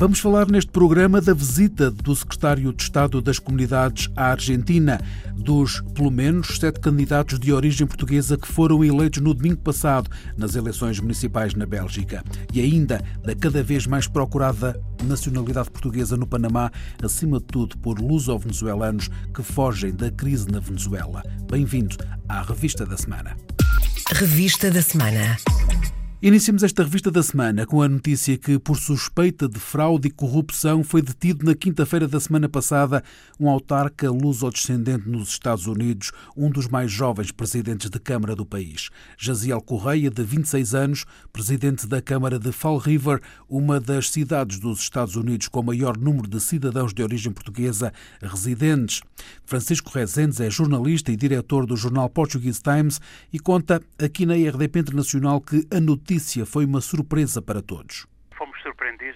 Vamos falar neste programa da visita do secretário de Estado das Comunidades à Argentina, dos pelo menos sete candidatos de origem portuguesa que foram eleitos no domingo passado nas eleições municipais na Bélgica, e ainda da cada vez mais procurada nacionalidade portuguesa no Panamá, acima de tudo por luso-venezuelanos que fogem da crise na Venezuela. Bem-vindo à Revista da Semana. Revista da Semana. Iniciamos esta revista da semana com a notícia que, por suspeita de fraude e corrupção, foi detido na quinta-feira da semana passada um autarca luso-descendente nos Estados Unidos, um dos mais jovens presidentes de Câmara do país. Jaziel Correia, de 26 anos, presidente da Câmara de Fall River, uma das cidades dos Estados Unidos com maior número de cidadãos de origem portuguesa residentes. Francisco Rezendes é jornalista e diretor do jornal Portuguese Times e conta aqui na RDP Internacional que a notícia foi uma surpresa para todos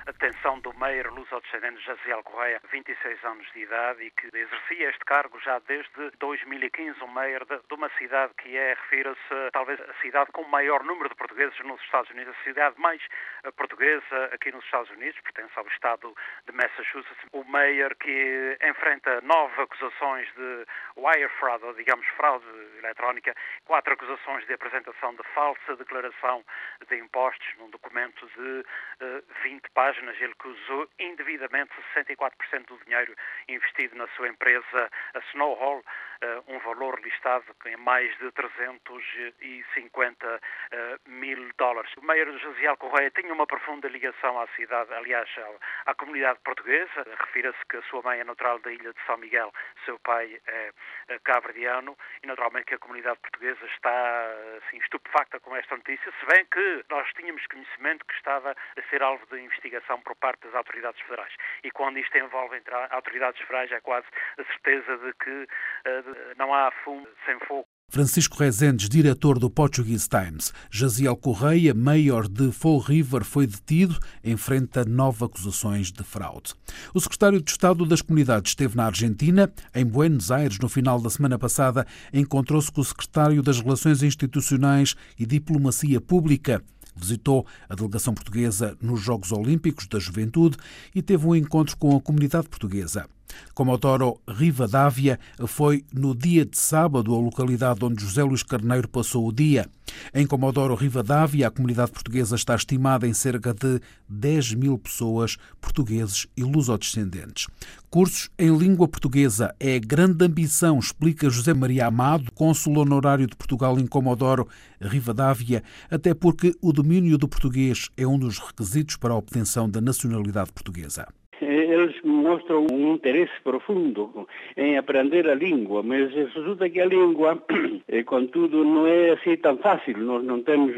a detenção do Meyer luso-descendente Jaziel Correia, 26 anos de idade, e que exercia este cargo já desde 2015, o Meyer de, de uma cidade que é, refira-se, talvez a cidade com o maior número de portugueses nos Estados Unidos, a cidade mais eh, portuguesa aqui nos Estados Unidos, pertence ao estado de Massachusetts. O Meyer que enfrenta nove acusações de wire fraud, ou digamos fraude eletrónica, quatro acusações de apresentação de falsa declaração de impostos num documento de eh, 20 páginas ele que usou indevidamente 64% do dinheiro investido na sua empresa, a Snowhall, eh, um valor listado em mais de 350 eh, mil dólares. O Meyer Josiel Correia tinha uma profunda ligação à cidade, aliás, à comunidade portuguesa. Refira-se que a sua mãe é natural da ilha de São Miguel, seu pai é cabo-verdiano e, naturalmente, que a comunidade portuguesa está assim, estupefacta com esta notícia, se bem que nós tínhamos conhecimento que estava a ser alvo de investigação por parte das autoridades federais. E quando isto envolve entre autoridades federais, é quase a certeza de que uh, não há fumo sem fogo. Francisco Rezendes, diretor do Portuguese Times. Jaziel Correia, mayor de Fall River, foi detido, enfrenta nove acusações de fraude. O secretário de Estado das Comunidades esteve na Argentina. Em Buenos Aires, no final da semana passada, encontrou-se com o secretário das Relações Institucionais e Diplomacia Pública, visitou a delegação portuguesa nos Jogos Olímpicos da Juventude e teve um encontro com a comunidade portuguesa. Comodoro Rivadavia foi no dia de sábado a localidade onde José Luís Carneiro passou o dia. Em Comodoro Rivadavia, a comunidade portuguesa está estimada em cerca de 10 mil pessoas, portugueses e lusodescendentes. Cursos em língua portuguesa é grande ambição, explica José Maria Amado, cônsul honorário de Portugal em Comodoro Rivadavia, até porque o domínio do português é um dos requisitos para a obtenção da nacionalidade portuguesa eles mostram um interesse profundo em aprender a língua, mas resulta que a língua, eh, contudo, não é assim tão fácil. Nós não temos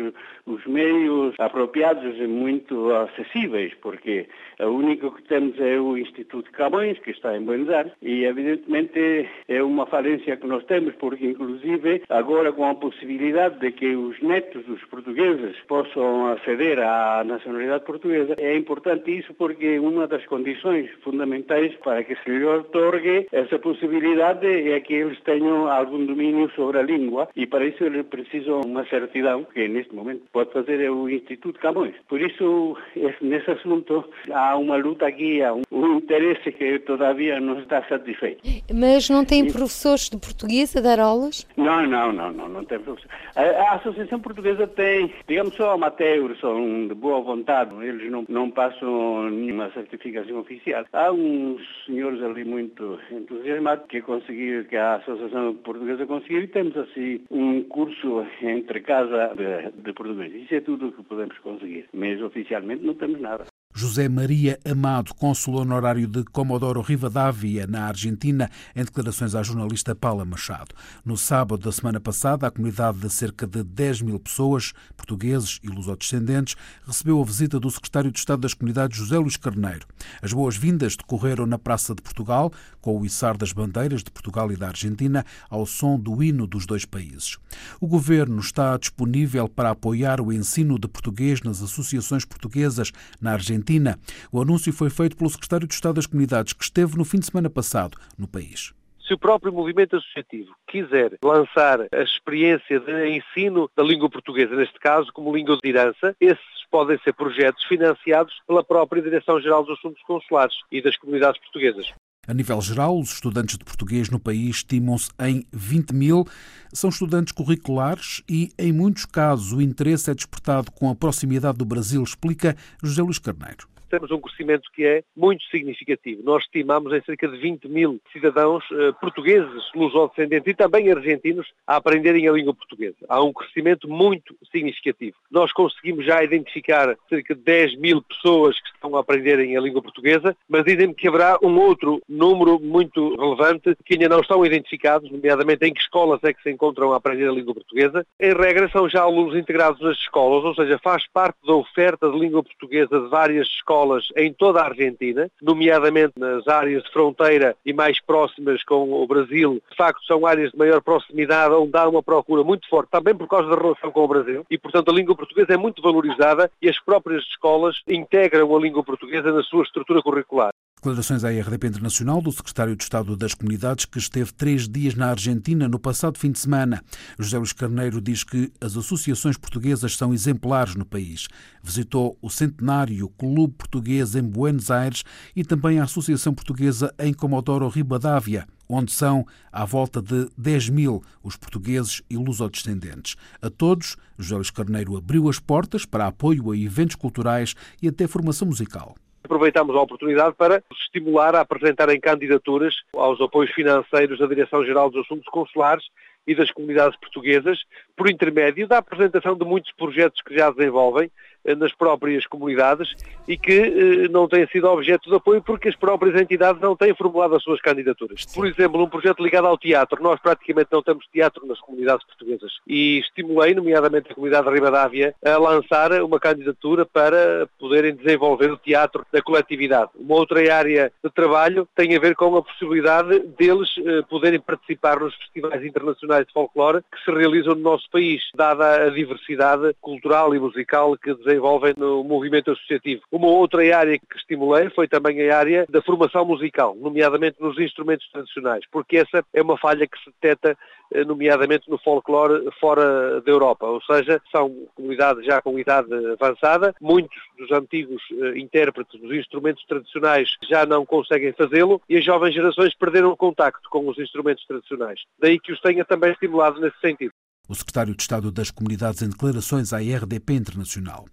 os meios apropriados e muito acessíveis, porque o único que temos é o Instituto Camões, que está em Buenos Aires, e evidentemente é uma falência que nós temos, porque inclusive agora com a possibilidade de que os netos dos portugueses possam aceder à nacionalidade portuguesa, é importante isso porque uma das condições fundamentais para que se lhe otorgue essa possibilidade é que eles tenham algum domínio sobre a língua e para isso eles precisam uma certidão que neste momento pode fazer é o Instituto Camões. Por isso, nesse assunto, há uma luta aqui, há um, interesse que todavia não está satisfeito. Mas não tem professores de português a dar aulas? Não, não, não, não, não tem professores. A, a Associação Portuguesa tem, digamos, só amateurs, são de boa vontade, eles não, não passam nenhuma certificação oficial. Há uns senhores ali muito entusiasmados que conseguiram, que a Associação Portuguesa conseguiu e temos assim um curso entre casa de, de português. Isso é tudo o que podemos conseguir, mas oficialmente não temos nada. José Maria Amado, cônsul honorário de Comodoro Rivadavia, na Argentina, em declarações à jornalista Paula Machado. No sábado da semana passada, a comunidade de cerca de 10 mil pessoas, portugueses e lusodescendentes, recebeu a visita do secretário de Estado das Comunidades, José Luís Carneiro. As boas-vindas decorreram na Praça de Portugal, com o içar das bandeiras de Portugal e da Argentina, ao som do hino dos dois países. O governo está disponível para apoiar o ensino de português nas associações portuguesas na Argentina. O anúncio foi feito pelo secretário de Estado das Comunidades, que esteve no fim de semana passado no país. Se o próprio movimento associativo quiser lançar a experiência de ensino da língua portuguesa, neste caso como língua de herança, esses podem ser projetos financiados pela própria Direção-Geral dos Assuntos Consulares e das Comunidades Portuguesas. A nível geral, os estudantes de português no país estimam-se em 20 mil. São estudantes curriculares e, em muitos casos, o interesse é despertado com a proximidade do Brasil, explica José Luís Carneiro temos um crescimento que é muito significativo. Nós estimamos em cerca de 20 mil cidadãos eh, portugueses, lusodescendentes e também argentinos a aprenderem a língua portuguesa. Há um crescimento muito significativo. Nós conseguimos já identificar cerca de 10 mil pessoas que estão a aprenderem a língua portuguesa, mas dizem-me que haverá um outro número muito relevante que ainda não estão identificados, nomeadamente em que escolas é que se encontram a aprender a língua portuguesa. Em regra, são já alunos integrados nas escolas, ou seja, faz parte da oferta de língua portuguesa de várias escolas escolas em toda a Argentina, nomeadamente nas áreas de fronteira e mais próximas com o Brasil. De facto, são áreas de maior proximidade onde há uma procura muito forte, também por causa da relação com o Brasil. E, portanto, a língua portuguesa é muito valorizada e as próprias escolas integram a língua portuguesa na sua estrutura curricular. Declarações à RDP Internacional do secretário de Estado das Comunidades, que esteve três dias na Argentina no passado fim de semana. José Luís Carneiro diz que as associações portuguesas são exemplares no país. Visitou o Centenário Clube Português em Buenos Aires e também a Associação Portuguesa em Comodoro Ribadávia onde são à volta de 10 mil os portugueses e lusodescendentes. A todos, José Luís Carneiro abriu as portas para apoio a eventos culturais e até formação musical. Aproveitamos a oportunidade para estimular a apresentarem candidaturas aos apoios financeiros da Direção-Geral dos Assuntos Consulares e das comunidades portuguesas, por intermédio da apresentação de muitos projetos que já desenvolvem nas próprias comunidades e que eh, não têm sido objeto de apoio porque as próprias entidades não têm formulado as suas candidaturas. Por exemplo, um projeto ligado ao teatro. Nós praticamente não temos teatro nas comunidades portuguesas e estimulei, nomeadamente a comunidade de Ribadávia, a lançar uma candidatura para poderem desenvolver o teatro da coletividade. Uma outra área de trabalho tem a ver com a possibilidade deles eh, poderem participar nos festivais internacionais de folclore que se realizam no nosso país, dada a diversidade cultural e musical que desenvolvem desenvolvem no movimento associativo. Uma outra área que estimulei foi também a área da formação musical, nomeadamente nos instrumentos tradicionais, porque essa é uma falha que se detecta eh, nomeadamente no folclore fora da Europa, ou seja, são comunidades já com idade avançada, muitos dos antigos eh, intérpretes dos instrumentos tradicionais já não conseguem fazê-lo e as jovens gerações perderam o contacto com os instrumentos tradicionais. Daí que os tenha também estimulado nesse sentido. O secretário de Estado das Comunidades em declarações à RDP Internacional.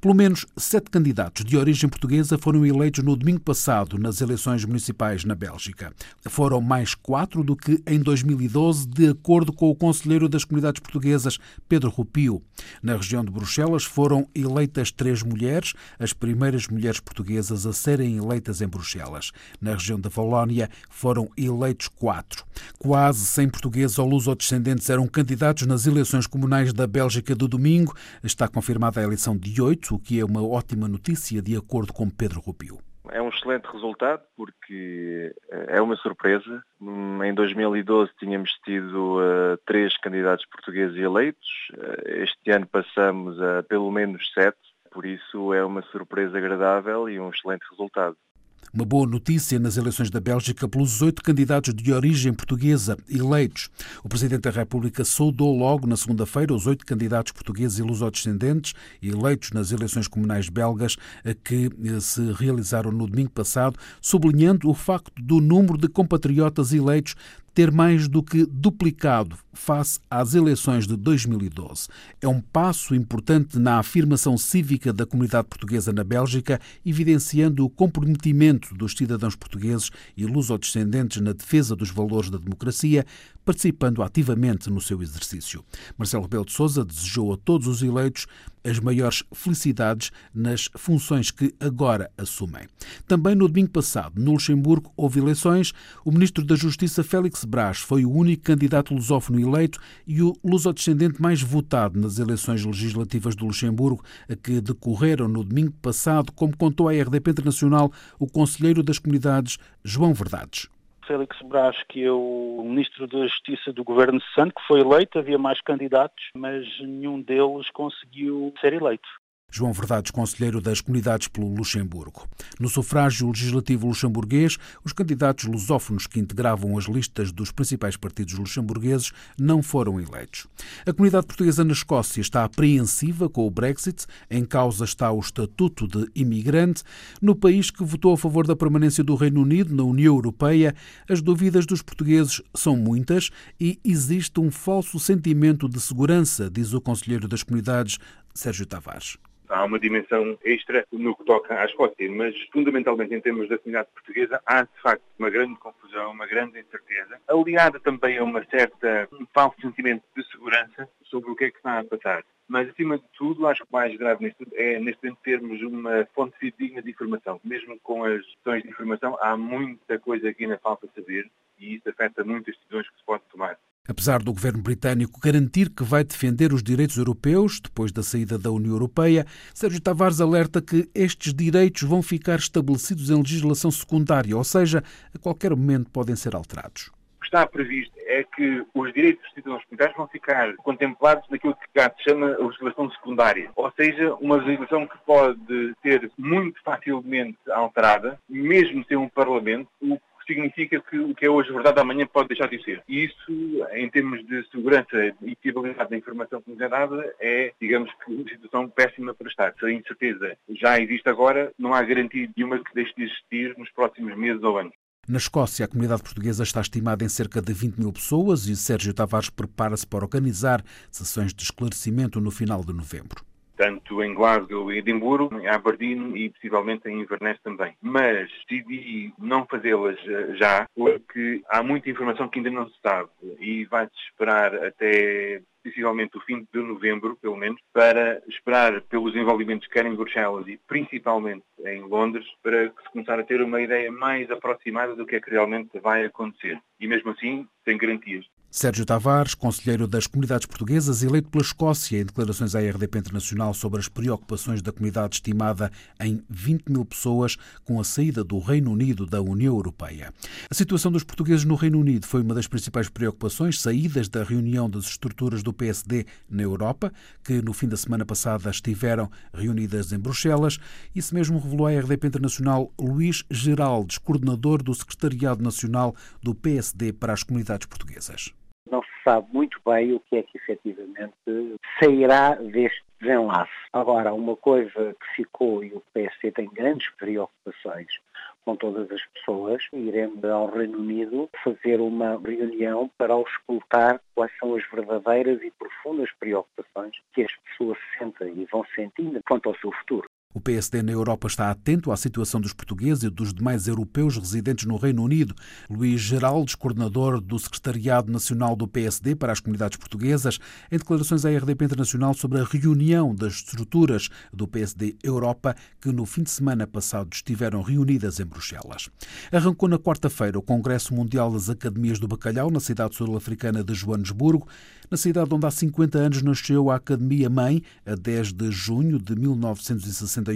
Pelo menos sete candidatos de origem portuguesa foram eleitos no domingo passado nas eleições municipais na Bélgica. Foram mais quatro do que em 2012, de acordo com o conselheiro das comunidades portuguesas, Pedro Rupio. Na região de Bruxelas foram eleitas três mulheres, as primeiras mulheres portuguesas a serem eleitas em Bruxelas. Na região da Valónia foram eleitos quatro. Quase 100 portugueses ou luso-descendentes eram candidatos nas eleições comunais da Bélgica do domingo. Está confirmada a eleição de 2018, o que é uma ótima notícia, de acordo com Pedro Rubio. É um excelente resultado porque eh, é uma surpresa. Hum, em 2012 tínhamos tido uh, três candidatos portugueses eleitos. Uh, este ano passamos a pelo menos sete. Por isso é uma surpresa agradável e um excelente resultado. Uma boa notícia nas eleições da Bélgica pelos oito candidatos de origem portuguesa eleitos. O Presidente da República saudou logo na segunda-feira os oito candidatos portugueses e lusodescendentes eleitos nas eleições comunais belgas que eh, se realizaram no domingo passado, sublinhando o facto do número de compatriotas eleitos ter mais do que duplicado face às eleições de 2012. É um passo importante na afirmação cívica da comunidade portuguesa na Bélgica, evidenciando o comprometimento dos cidadãos portugueses e lusodescendentes na defesa dos valores da democracia, participando ativamente no seu exercício. Marcelo Rebelo de Sousa desejou a todos os eleitos as maiores felicidades nas funções que agora assumem. Também no domingo passado, no Luxemburgo, houve eleições. O ministro da Justiça, Félix Brás, foi o único candidato lusófono eleito e o lusodescendente mais votado nas eleições legislativas do Luxemburgo, que decorreram no domingo passado, como contou à RDP Internacional o conselheiro das comunidades, João Verdades. Félix Brás, que é o Ministro da Justiça do Governo Santo, que foi eleito, havia mais candidatos, mas nenhum deles conseguiu ser eleito. João Verdades, conselheiro das comunidades pelo Luxemburgo. No sufrágio legislativo luxemburguês, os candidatos lusófonos que integravam as listas dos principais partidos luxemburgueses não foram eleitos. A comunidade portuguesa na Escócia está apreensiva com o Brexit. Em causa está o estatuto de imigrante. No país que votou a favor da permanência do Reino Unido na União Europeia, as dúvidas dos portugueses são muitas e existe um falso sentimento de segurança, diz o conselheiro das comunidades, Sérgio Tavares. Há uma dimensão extra no que toca à Escócia, mas fundamentalmente em termos da comunidade portuguesa há de facto uma grande confusão, uma grande incerteza, aliada também a uma certa, um falso sentimento de segurança sobre o que é que está a passar. Mas, acima de tudo, acho que o mais grave nisto é, neste momento, termos uma fonte fidedigna de informação. Mesmo com as questões de informação, há muita coisa que ainda falta saber e isso afeta muito as decisões que se pode tomar. Apesar do governo britânico garantir que vai defender os direitos europeus depois da saída da União Europeia, Sérgio Tavares alerta que estes direitos vão ficar estabelecidos em legislação secundária, ou seja, a qualquer momento podem ser alterados. O que está previsto é que os direitos dos cidadãos comunitários vão ficar contemplados naquilo que cá se chama a legislação secundária, ou seja, uma legislação que pode ser muito facilmente alterada, mesmo sem um Parlamento, o significa que o que é hoje verdade amanhã pode deixar de ser. E isso, em termos de segurança e fiabilidade da informação que nos é dada, é, digamos que, uma situação péssima para estar. Se a incerteza já existe agora, não há garantia nenhuma que deixe de existir nos próximos meses ou anos. Na Escócia, a comunidade portuguesa está estimada em cerca de 20 mil pessoas e Sérgio Tavares prepara-se para organizar sessões de esclarecimento no final de novembro tanto em Glasgow e Edimburgo, em Aberdeen e possivelmente em Inverness também. Mas decidi não fazê-las eh, já, porque há muita informação que ainda não se sabe e vai-se esperar até possivelmente o fim de novembro, pelo menos, para esperar pelos desenvolvimentos quer em Bruxelas e principalmente em Londres, para que se começar a ter uma ideia mais aproximada do que é que realmente vai acontecer. E mesmo assim, sem garantias. Sérgio Tavares, conselheiro das comunidades portuguesas, eleito pela Escócia em declarações à RDP Internacional sobre as preocupações da comunidade estimada em 20 mil pessoas com a saída do Reino Unido da União Europeia. A situação dos portugueses no Reino Unido foi uma das principais preocupações saídas da reunião das estruturas do PSD na Europa, que no fim da semana passada estiveram reunidas em Bruxelas. Isso mesmo revelou à RDP Internacional Luís Geraldes, coordenador do Secretariado Nacional do PSD para as Comunidades Portuguesas sabe muito bem o que é que efetivamente sairá deste desenlace. Agora, uma coisa que ficou, e o PSD tem grandes preocupações com todas as pessoas, iremos ao Reino Unido fazer uma reunião para auscultar quais são as verdadeiras e profundas preocupações que as pessoas sentem e vão sentindo quanto ao seu futuro. O PSD na Europa está atento à situação dos portugueses e dos demais europeus residentes no Reino Unido. Luís Geraldes, coordenador do Secretariado Nacional do PSD para as Comunidades Portuguesas, em declarações à RDP Internacional sobre a reunião das estruturas do PSD Europa, que no fim de semana passado estiveram reunidas em Bruxelas. Arrancou na quarta-feira o Congresso Mundial das Academias do Bacalhau, na cidade sul-africana de Joanesburgo, na cidade onde há 50 anos nasceu a Academia Mãe, a 10 de junho de 1960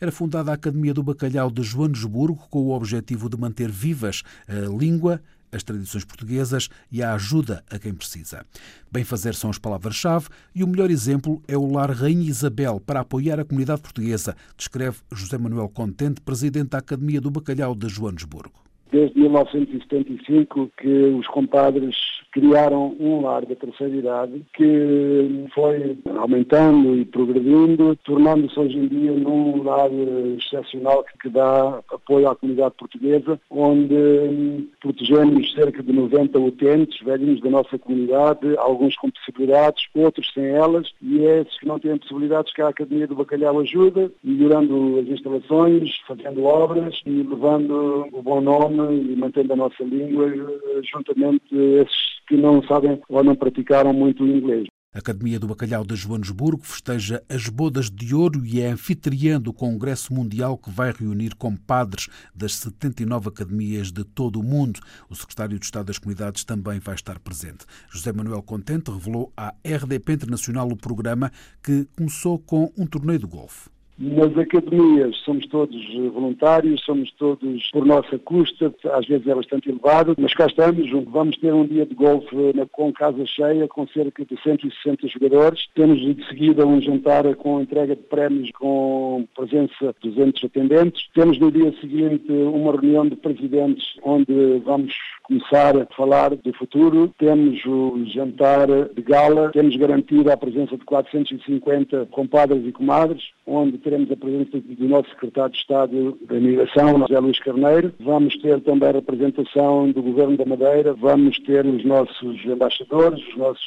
era fundada a Academia do Bacalhau de Joanesburgo com o objetivo de manter vivas a língua, as tradições portuguesas e a ajuda a quem precisa. Bem fazer são as palavras-chave e o melhor exemplo é o Lar Rainha Isabel para apoiar a comunidade portuguesa, descreve José Manuel Contente, presidente da Academia do Bacalhau de Joanesburgo desde 1975 que os compadres criaram um lar da terceira idade que foi aumentando e progredindo, tornando-se hoje em dia num lar excepcional que dá apoio à comunidade portuguesa, onde hum, protegemos cerca de 90 utentes, velhinhos da nossa comunidade, alguns com possibilidades, outros sem elas, e é esses que não têm possibilidades que a Academia do Bacalhau ajuda, melhorando as instalações, fazendo obras e levando o bom nome e mantendo a nossa língua, eh, juntamente esses que não sabem ou não praticaram muito o inglês. A Academia do Bacalhau de Joanesburgo festeja as bodas de ouro e é anfitriã do Congresso Mundial que vai reunir compadres das 79 academias de todo o mundo. O secretário de Estado das Comunidades também vai estar presente. José Manuel Contente revelou à RDP Internacional o programa que começou com um torneio de golfe. Nas academias somos todos voluntários, somos todos por nossa custa, às vezes é bastante elevado, mas cá estamos, vamos ter um dia de golfe com casa cheia, com cerca de 160 jogadores. Temos de seguida um jantar com entrega de prémios com presença de 200 atendentes. Temos no dia seguinte uma reunião de presidentes onde vamos começar a falar do futuro. Temos o jantar de gala, temos garantido a presença de 450 compadres e comadres, onde teremos a presença do nosso secretário de Estado da Imigração, José Luís Carneiro. Vamos ter também a representação do Governo da Madeira, vamos ter os nossos embaixadores, os nossos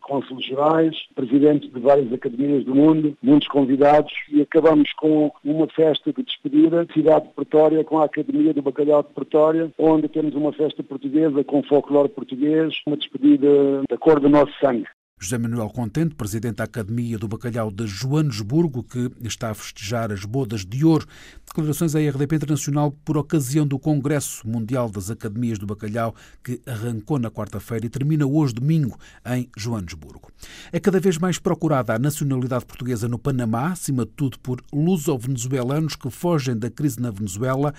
cônsules gerais, presidentes de várias academias do mundo, muitos convidados e acabamos com uma festa de despedida, cidade de Pretória, com a Academia do Bacalhau de Pretória, onde temos uma festa portuguesa com folclore português, uma despedida da cor do nosso sangue. José Manuel Contente, presidente da Academia do Bacalhau de Joanesburgo, que está a festejar as bodas de ouro. Declarações à RDP Internacional por ocasião do Congresso Mundial das Academias do Bacalhau, que arrancou na quarta-feira e termina hoje, domingo, em Joanesburgo. É cada vez mais procurada a nacionalidade portuguesa no Panamá, acima de tudo por luso-venezuelanos que fogem da crise na Venezuela.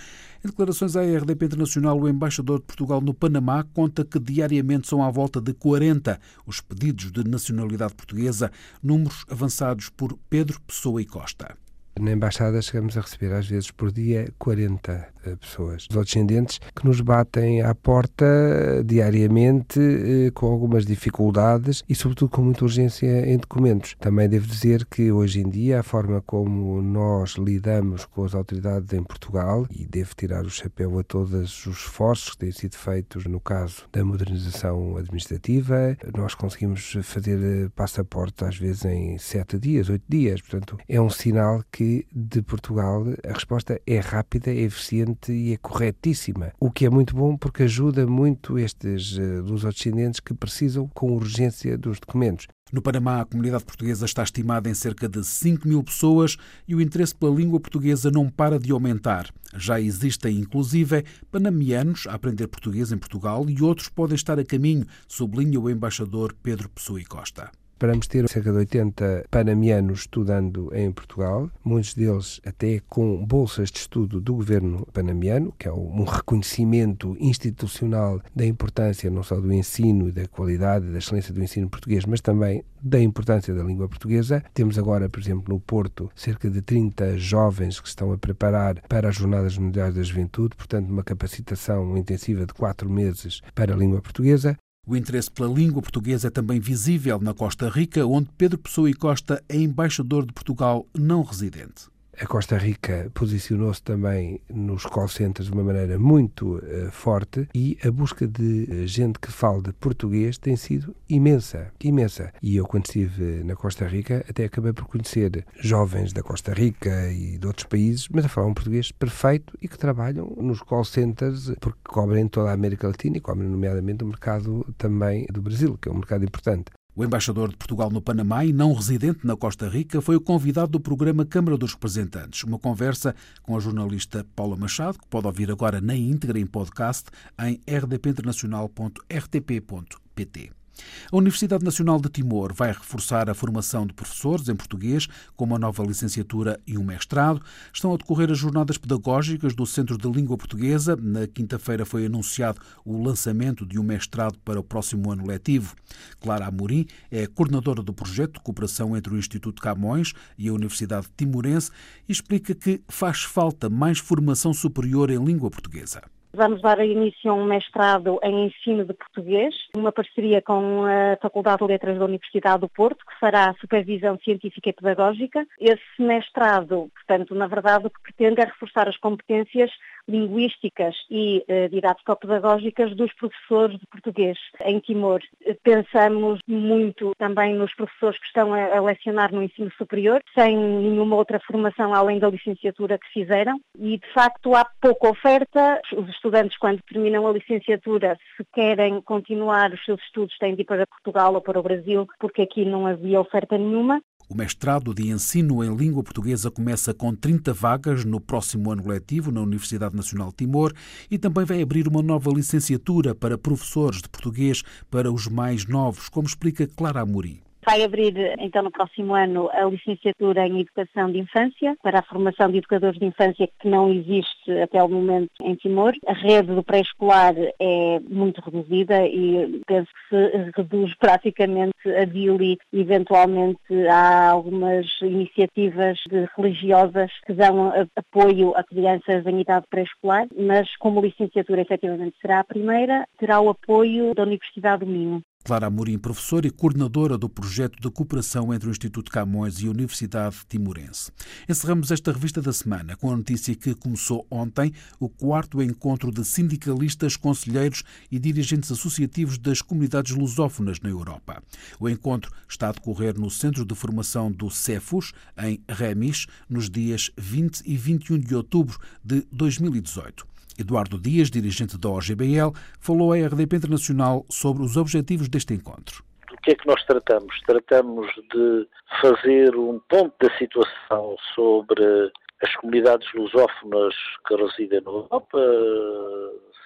Em declarações à RDP Internacional, o embaixador de Portugal no Panamá conta que diariamente são à volta de 40 os pedidos de nacionalidade portuguesa, números avançados por Pedro Pessoa e Costa. Na Embaixada chegamos a receber às vezes por dia 40 uh, pessoas, os descendentes que nos batem à porta diariamente uh, com algumas dificuldades e sobretudo com muita urgência em documentos. Também devo dizer que hoje em dia a forma como nós lidamos com as autoridades em Portugal e devo tirar o chapéu a todos os esforços que têm sido feitos no caso da modernização administrativa, nós conseguimos fazer eh, passaporte às vezes em sete dias, oito dias, portanto é um sinal que que de Portugal a resposta é rápida, é eficiente e é corretíssima. O que é muito bom porque ajuda muito estes lusodescendentes que precisam com urgência dos documentos. No Panamá, a comunidade portuguesa está estimada em cerca de 5 mil pessoas e o interesse pela língua portuguesa não para de aumentar. Já existem, inclusive, panamianos a aprender português em Portugal e outros podem estar a caminho, sublinha o embaixador Pedro Pessoa e Costa. Esperamos ter cerca de 80 panamianos estudando em Portugal, muitos deles até com bolsas de estudo do governo panamiano, que é um reconhecimento institucional da importância não só do ensino e da qualidade da excelência do ensino português, mas também da importância da língua portuguesa. Temos agora, por exemplo, no Porto, cerca de 30 jovens que estão a preparar para as Jornadas Mundiais da Juventude, portanto, uma capacitação intensiva de quatro meses para a língua portuguesa. O interesse pela língua portuguesa é também visível na Costa Rica, onde Pedro Pessoa e Costa é embaixador de Portugal não residente. A Costa Rica posicionou-se também nos call centers de uma maneira muito uh, forte e a busca de uh, gente que fale de português tem sido imensa, imensa. E eu, quando estive na Costa Rica, até acabei por conhecer jovens da Costa Rica e de outros países, mas a falar um português perfeito e que trabalham nos call centers porque cobrem toda a América Latina e cobrem, nomeadamente, o mercado também do Brasil, que é um mercado importante. O embaixador de Portugal no Panamá e não residente na Costa Rica foi o convidado do programa Câmara dos Representantes. Uma conversa com a jornalista Paula Machado, que pode ouvir agora na íntegra em podcast em rdpinternacional.rtp.pt. A Universidade Nacional de Timor vai reforçar a formação de professores em português com uma nova licenciatura e um mestrado. Estão a decorrer as jornadas pedagógicas do Centro de Língua Portuguesa. Na quinta-feira foi anunciado o lançamento de um mestrado para o próximo ano letivo. Clara Amorim é coordenadora do projeto de cooperação entre o Instituto Camões e a Universidade Timorense e explica que faz falta mais formação superior em língua portuguesa. Vamos dar início a um mestrado em ensino de português, uma parceria com a Faculdade de Letras da Universidade do Porto, que fará supervisão científica e pedagógica. Esse mestrado, portanto, na verdade, o que pretende é reforçar as competências linguísticas e uh, didático-pedagógicas dos professores de português em Timor. Pensamos muito também nos professores que estão a, a lecionar no ensino superior, sem nenhuma outra formação além da licenciatura que fizeram e, de facto, há pouca oferta. Os estudantes, quando terminam a licenciatura, se querem continuar os seus estudos, têm de ir para Portugal ou para o Brasil, porque aqui não havia oferta nenhuma. O mestrado de ensino em língua portuguesa começa com 30 vagas no próximo ano letivo na Universidade Nacional de Timor e também vai abrir uma nova licenciatura para professores de português para os mais novos, como explica Clara Amorim. Vai abrir, então, no próximo ano, a licenciatura em Educação de Infância, para a formação de educadores de infância que não existe até o momento em Timor. A rede do pré-escolar é muito reduzida e penso que se reduz praticamente a DILI. Eventualmente há algumas iniciativas religiosas que dão apoio a crianças em idade pré-escolar, mas como licenciatura efetivamente será a primeira, terá o apoio da Universidade do Minho. Clara Amorim, professora e coordenadora do projeto de cooperação entre o Instituto Camões e a Universidade Timorense. Encerramos esta revista da semana com a notícia que começou ontem o quarto encontro de sindicalistas, conselheiros e dirigentes associativos das comunidades lusófonas na Europa. O encontro está a decorrer no Centro de Formação do Cefus, em Remis, nos dias 20 e 21 de outubro de 2018. Eduardo Dias, dirigente da OGBL, falou à RDP Internacional sobre os objetivos deste encontro. O que é que nós tratamos? Tratamos de fazer um ponto da situação sobre as comunidades lusófonas que residem na Europa,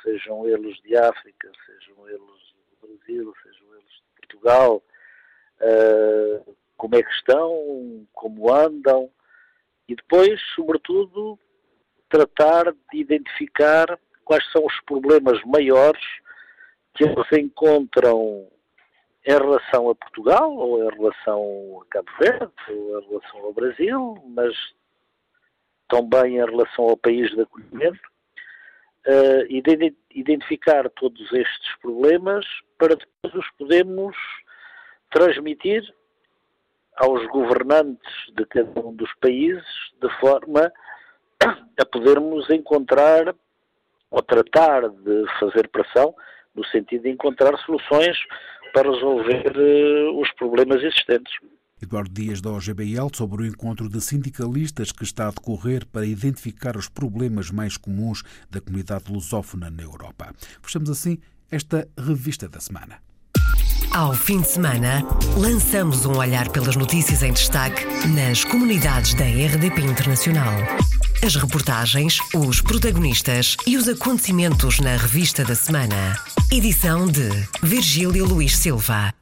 sejam eles de África, sejam eles do Brasil, sejam eles de Portugal, eh, como é que estão, como andam, e depois, sobretudo, tratar de identificar quais são os problemas maiores que eles encontram em relação a Portugal, ou em relação a Cabo Verde, ou em relação ao Brasil, mas também em relação ao país de acolhimento, uh, identificar todos estes problemas para depois os podermos transmitir aos governantes de cada um dos países de forma a podermos encontrar ou tratar de fazer pressão no sentido de encontrar soluções para resolver uh, os problemas existentes. Eduardo Dias da OGBL sobre o encontro de sindicalistas que está a decorrer para identificar os problemas mais comuns da comunidade lusófona na Europa. Fechamos assim esta revista da semana. Ao fim de semana, lançamos um olhar pelas notícias em destaque nas comunidades da RDP Internacional. As reportagens, os protagonistas e os acontecimentos na revista da semana. Edição de Virgílio Luís Silva.